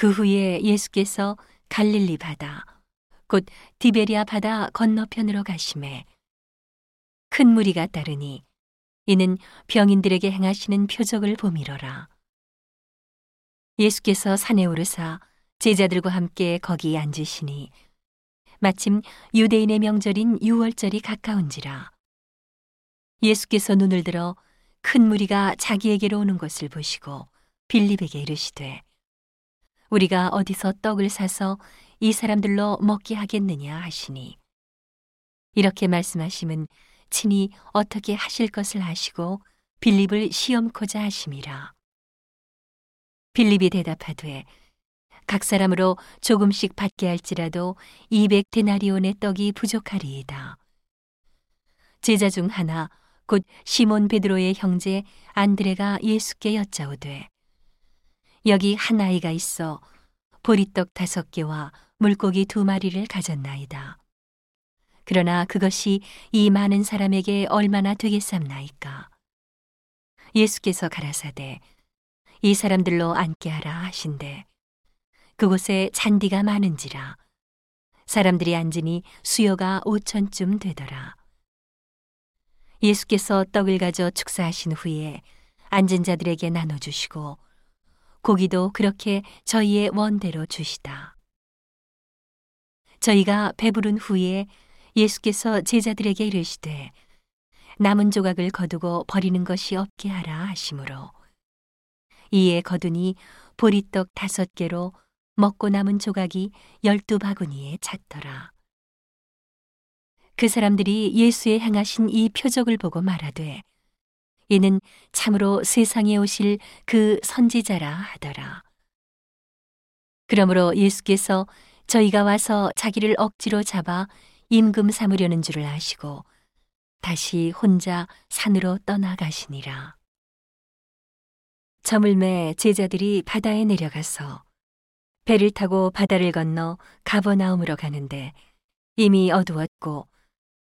그 후에 예수께서 갈릴리 바다, 곧 디베리아 바다 건너편으로 가심에 큰 무리가 따르니 이는 병인들에게 행하시는 표적을 보미러라. 예수께서 산에 오르사 제자들과 함께 거기 앉으시니 마침 유대인의 명절인 유월절이 가까운지라. 예수께서 눈을 들어 큰 무리가 자기에게로 오는 것을 보시고 빌립에게 이르시되 우리가 어디서 떡을 사서 이 사람들로 먹게 하겠느냐 하시니 이렇게 말씀하심은 친히 어떻게 하실 것을 아시고 빌립을 시험코자 하심이라. 빌립이 대답하되 각 사람으로 조금씩 받게 할지라도 200데나리온의 떡이 부족하리이다. 제자 중 하나 곧 시몬 베드로의 형제 안드레가 예수께 여짜오되 여기 한 아이가 있어 보리떡 다섯 개와 물고기 두 마리를 가졌나이다. 그러나 그것이 이 많은 사람에게 얼마나 되겠삼나이까. 예수께서 가라사대 이 사람들로 앉게 하라 하신대 그곳에 잔디가 많은지라 사람들이 앉으니 수요가 오천쯤 되더라. 예수께서 떡을 가져 축사하신 후에 앉은 자들에게 나눠 주시고 고기도 그렇게 저희의 원대로 주시다. 저희가 배부른 후에 예수께서 제자들에게 이르시되 남은 조각을 거두고 버리는 것이 없게 하라 하시므로 이에 거두니 보리떡 다섯 개로 먹고 남은 조각이 열두 바구니에 찼더라. 그 사람들이 예수의 행하신 이 표적을 보고 말하되 이는 참으로 세상에 오실 그 선지자라 하더라. 그러므로 예수께서 저희가 와서 자기를 억지로 잡아 임금 삼으려는 줄을 아시고 다시 혼자 산으로 떠나가시니라. 저물매 제자들이 바다에 내려가서 배를 타고 바다를 건너 가버나움으로 가는데 이미 어두웠고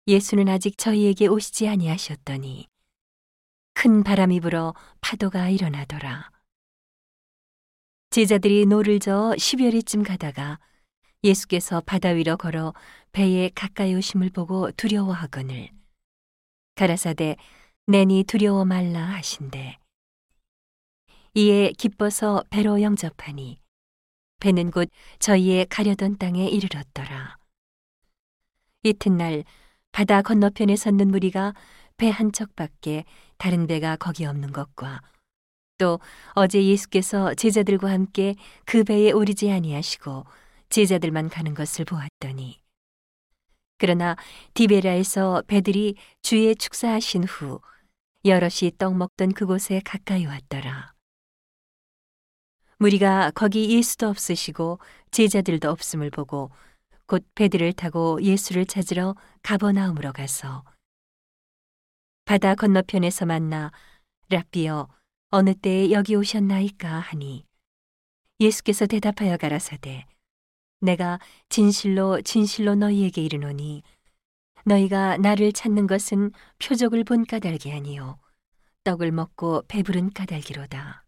예수는 아직 저희에게 오시지 아니하셨더니 큰 바람이 불어 파도가 일어나더라. 제자들이 노를 저어 10여리쯤 가다가 예수께서 바다 위로 걸어 배에 가까이 오심을 보고 두려워하거늘 가라사대 내니 두려워 말라 하신대 이에 기뻐서 배로 영접하니 배는 곧 저희의 가려던 땅에 이르렀더라 이튿날 바다 건너편에 섰는 무리가 배 한 척밖에 다른 배가 거기 없는 것과 또 어제 예수께서 제자들과 함께 그 배에 오르지 아니하시고 제자들만 가는 것을 보았더니 그러나 디베라에서 배들이 주의 축사하신 후 여럿이 떡 먹던 그곳에 가까이 왔더라. 무리가 거기 예수도 없으시고 제자들도 없음을 보고 곧 배들을 타고 예수를 찾으러 가버나움으로 가서 바다 건너편에서 만나 랍비여 어느 때에 여기 오셨나이까 하니 예수께서 대답하여 가라사대 내가 진실로 진실로 너희에게 이르노니 너희가 나를 찾는 것은 표적을 본 까닭이 아니요 떡을 먹고 배부른 까닭이로다.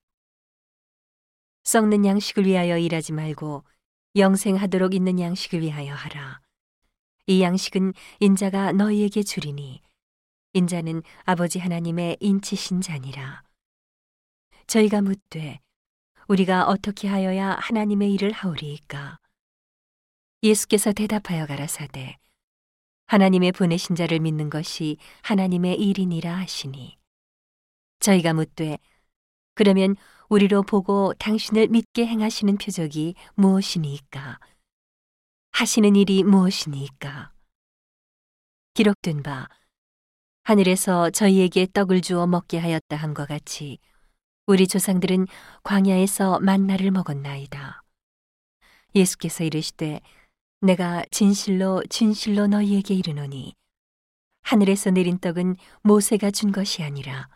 썩는 양식을 위하여 일하지 말고 영생하도록 있는 양식을 위하여 하라. 이 양식은 인자가 너희에게 주리니 인자는 아버지 하나님의 인치신 자니라. 저희가 묻되 우리가 어떻게 하여야 하나님의 일을 하오리이까? 예수께서 대답하여 가라사대 하나님의 보내신 자를 믿는 것이 하나님의 일이니라 하시니 저희가 묻되 그러면 우리로 보고 당신을 믿게 행하시는 표적이 무엇이니까 하시는 일이 무엇이니까 기록된 바 하늘에서 저희에게 떡을 주어 먹게 하였다 함과 같이 우리 조상들은 광야에서 만나를 먹었나이다. 예수께서 이르시되 내가 진실로 진실로 너희에게 이르노니 하늘에서 내린 떡은 모세가 준 것이 아니라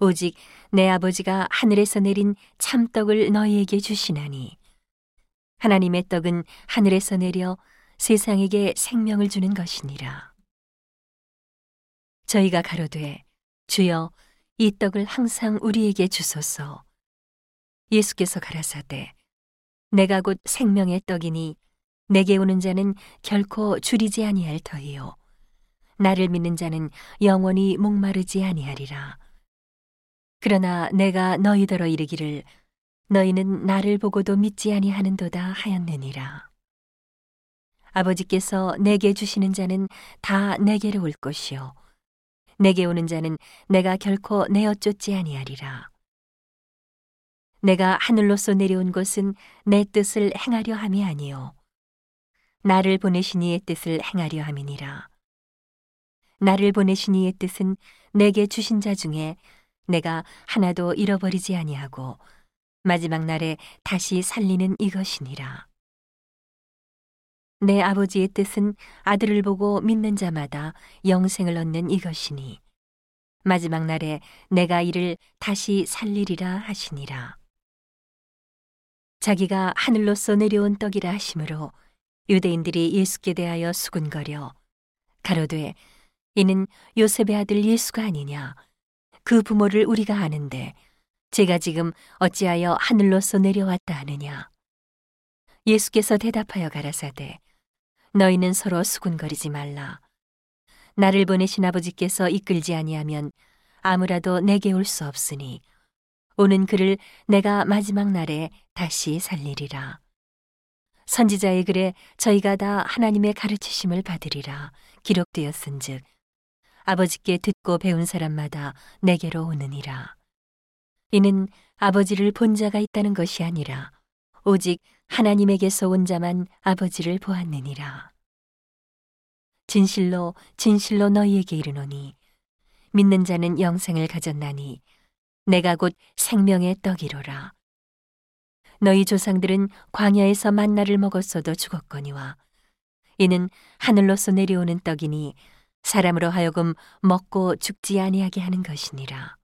오직 내 아버지가 하늘에서 내린 참떡을 너희에게 주시나니 하나님의 떡은 하늘에서 내려 세상에게 생명을 주는 것이니라 저희가 가로되 주여 이 떡을 항상 우리에게 주소서. 예수께서 가라사대 내가 곧 생명의 떡이니 내게 오는 자는 결코 줄이지 아니할 터이요. 나를 믿는 자는 영원히 목마르지 아니하리라. 그러나 내가 너희더러 이르기를 너희는 나를 보고도 믿지 아니하는도다 하였느니라. 아버지께서 내게 주시는 자는 다 내게로 올 것이요 내게 오는 자는 내가 결코 내어 쫓지 아니하리라. 내가 하늘로서 내려온 것은 내 뜻을 행하려 함이 아니요. 나를 보내신 이의 뜻을 행하려 함이니라. 나를 보내신 이의 뜻은 내게 주신 자 중에 내가 하나도 잃어버리지 아니하고 마지막 날에 다시 살리는 이것이니라 내 아버지의 뜻은 아들을 보고 믿는 자마다 영생을 얻는 이것이니 마지막 날에 내가 이를 다시 살리리라 하시니라. 자기가 하늘로서 내려온 떡이라 하심으로 유대인들이 예수께 대하여 수군거려 가로되 이는 요셉의 아들 예수가 아니냐 그 부모를 우리가 아는데 제가 지금 어찌하여 하늘로서 내려왔다 하느냐 예수께서 대답하여 가라사대 너희는 서로 수군거리지 말라 나를 보내신 아버지께서 이끌지 아니하면 아무라도 내게 올 수 없으니 오는 그를 내가 마지막 날에 다시 살리리라. 선지자의 글에 저희가 다 하나님의 가르치심을 받으리라 기록되었은즉 아버지께 듣고 배운 사람마다 내게로 오느니라. 이는 아버지를 본 자가 있다는 것이 아니라 오직 하나님에게서 온 자만 아버지를 보았느니라. 진실로 진실로 너희에게 이르노니 믿는 자는 영생을 가졌나니 내가 곧 생명의 떡이로라. 너희 조상들은 광야에서 만나를 먹었어도 죽었거니와 이는 하늘로서 내려오는 떡이니 사람으로 하여금 먹고 죽지 아니하게 하는 것이니라.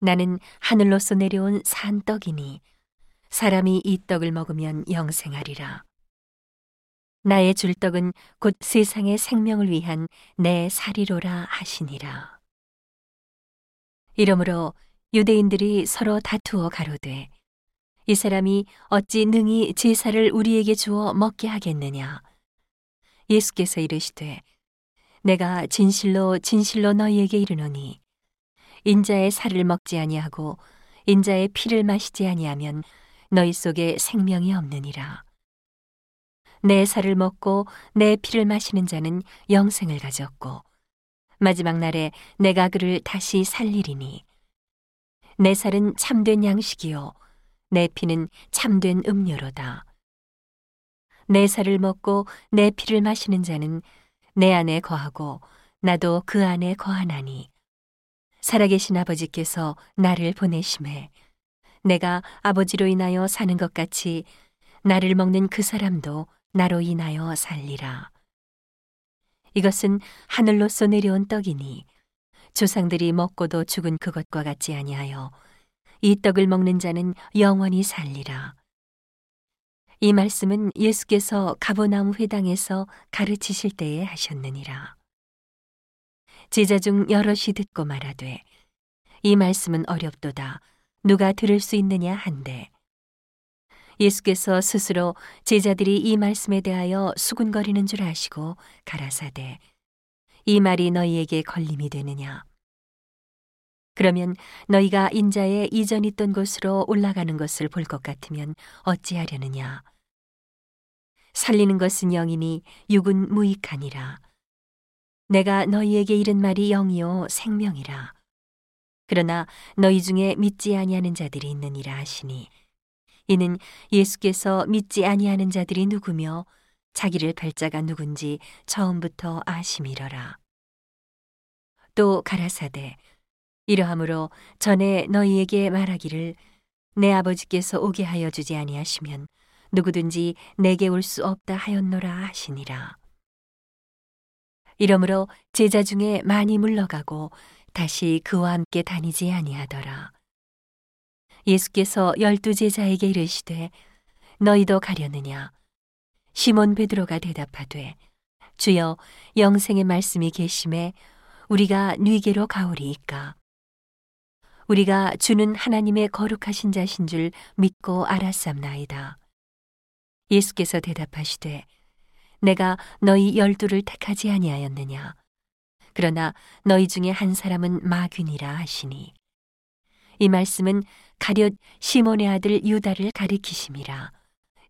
나는 하늘로서 내려온 산 떡이니 사람이 이 떡을 먹으면 영생하리라. 나의 줄 떡은 곧 세상의 생명을 위한 내 살이로라 하시니라. 이러므로 유대인들이 서로 다투어 가로되 이 사람이 어찌 능히 제사를 우리에게 주어 먹게 하겠느냐 예수께서 이르시되 내가 진실로 진실로 너희에게 이르노니 인자의 살을 먹지 아니하고 인자의 피를 마시지 아니하면 너희 속에 생명이 없느니라. 내 살을 먹고 내 피를 마시는 자는 영생을 가졌고 마지막 날에 내가 그를 다시 살리리니. 내 살은 참된 양식이요 내 피는 참된 음료로다. 내 살을 먹고 내 피를 마시는 자는 내 안에 거하고 나도 그 안에 거하나니. 살아계신 아버지께서 나를 보내심에 내가 아버지로 인하여 사는 것 같이 나를 먹는 그 사람도 나로 인하여 살리라. 이것은 하늘로서 내려온 떡이니 조상들이 먹고도 죽은 그것과 같지 아니하여 이 떡을 먹는 자는 영원히 살리라. 이 말씀은 예수께서 가보나움 회당에서 가르치실 때에 하셨느니라. 제자 중 여럿이 듣고 말하되 이 말씀은 어렵도다 누가 들을 수 있느냐 한데. 예수께서 스스로 제자들이 이 말씀에 대하여 수군거리는 줄 아시고 가라사대 이 말이 너희에게 걸림이 되느냐? 그러면 너희가 인자의 이전 있던 곳으로 올라가는 것을 볼 것 같으면 어찌하려느냐? 살리는 것은 영이니 육은 무익하니라. 내가 너희에게 이른 말이 영이요 생명이라 그러나 너희 중에 믿지 아니하는 자들이 있느니라 하시니 이는 예수께서 믿지 아니하는 자들이 누구며 자기를 팔자가 누군지 처음부터 아심이러라. 또 가라사대 이러함으로 전에 너희에게 말하기를 내 아버지께서 오게 하여 주지 아니하시면 누구든지 내게 올 수 없다 하였노라 하시니라. 이러므로 제자 중에 많이 물러가고 다시 그와 함께 다니지 아니하더라. 예수께서 열두 제자에게 이르시되 너희도 가려느냐 시몬 베드로가 대답하되 주여 영생의 말씀이 계심에 우리가 뉘게로 가오리이까 우리가 주는 하나님의 거룩하신 자신 줄 믿고 알았삼나이다. 예수께서 대답하시되 내가 너희 열두를 택하지 아니하였느냐 그러나 너희 중에 한 사람은 마귀니라 하시니. 이 말씀은 가룟 시몬의 아들 유다를 가리키심이라.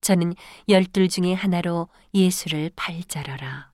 저는 열둘 중에 하나로 예수를 팔자러라